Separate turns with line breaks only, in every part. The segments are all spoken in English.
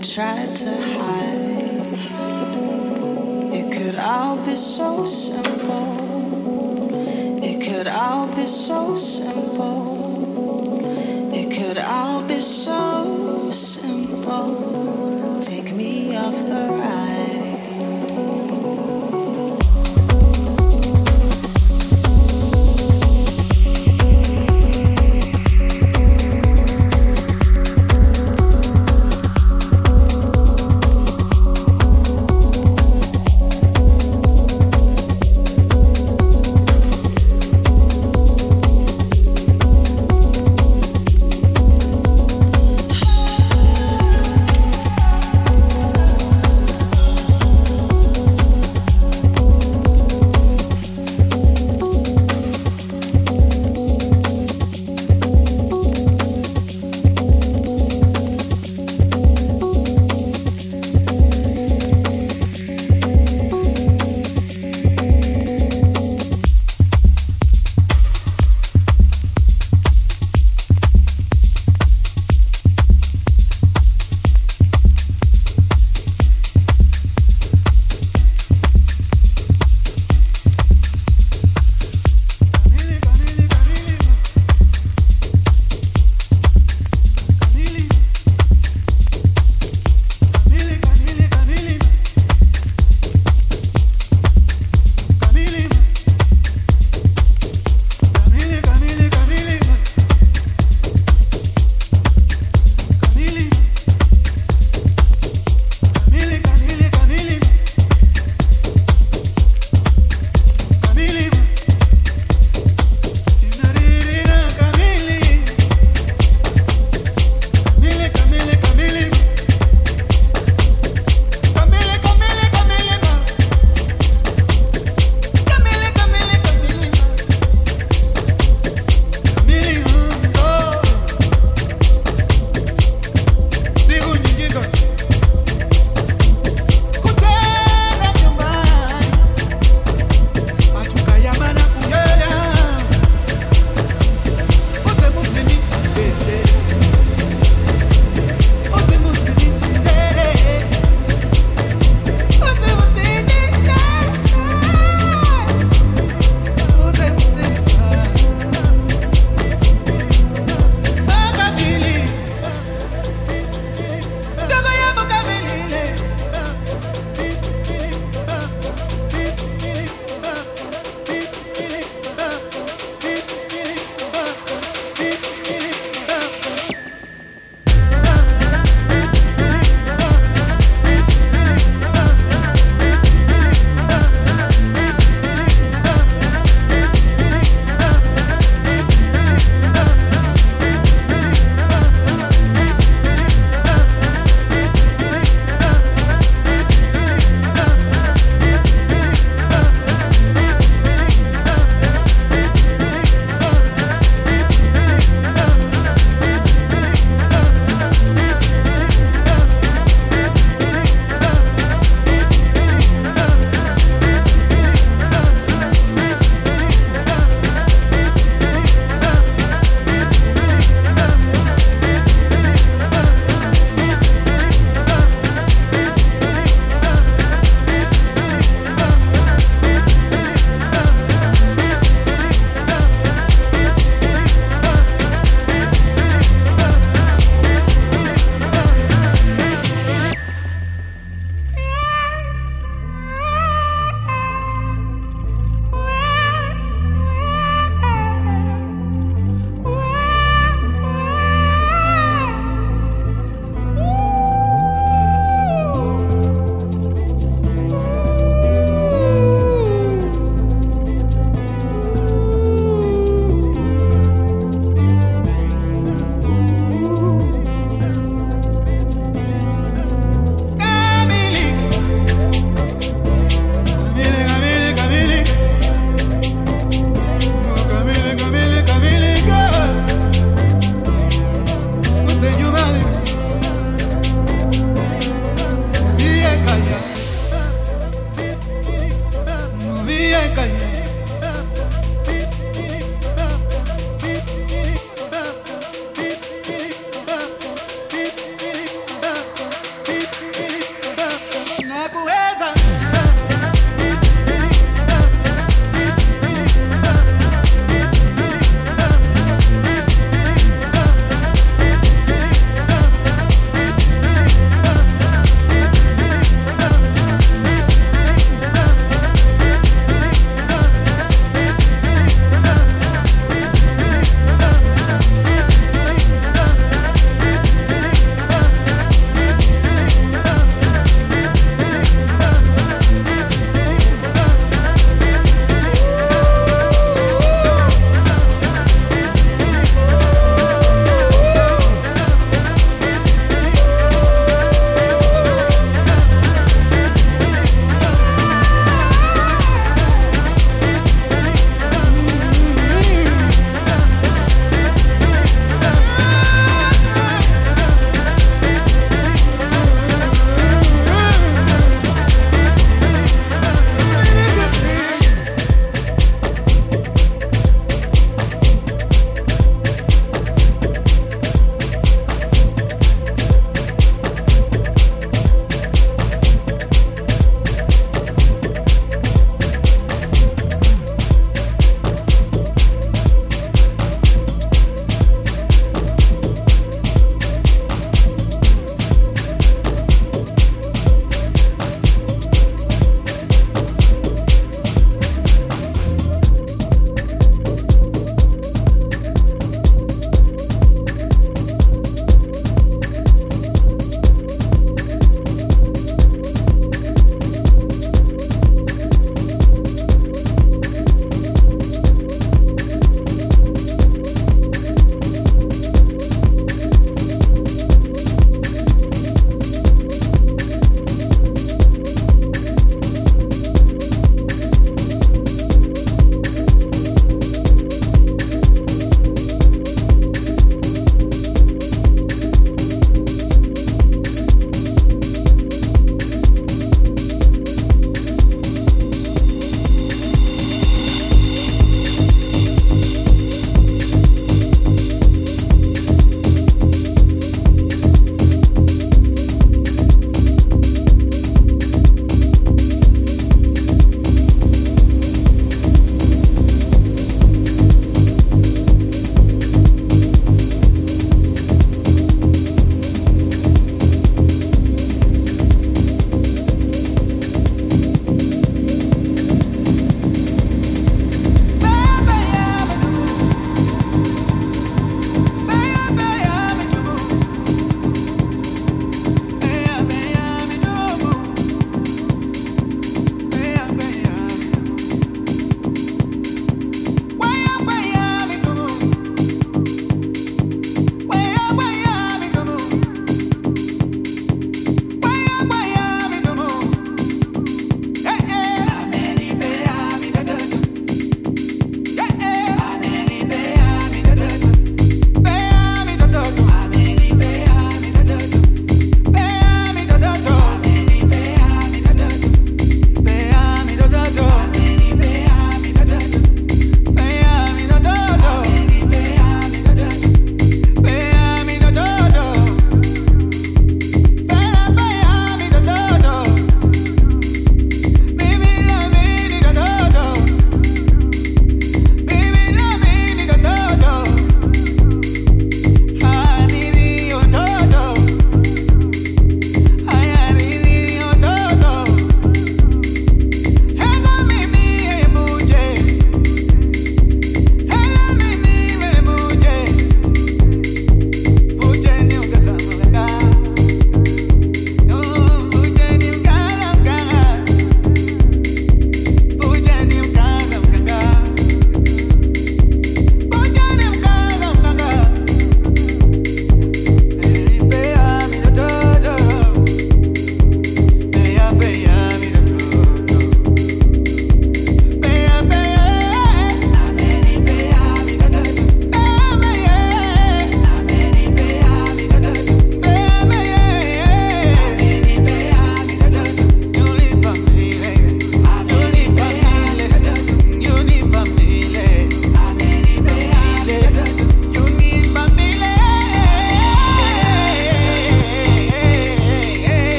tried to hide. It could all be so simple. It could all
be so simple. It could all be so.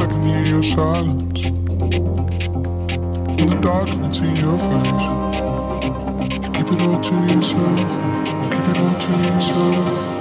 I can hear your silence. In the dark in see your face. You keep it all to yourself. You keep it all to yourself.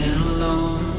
Not alone.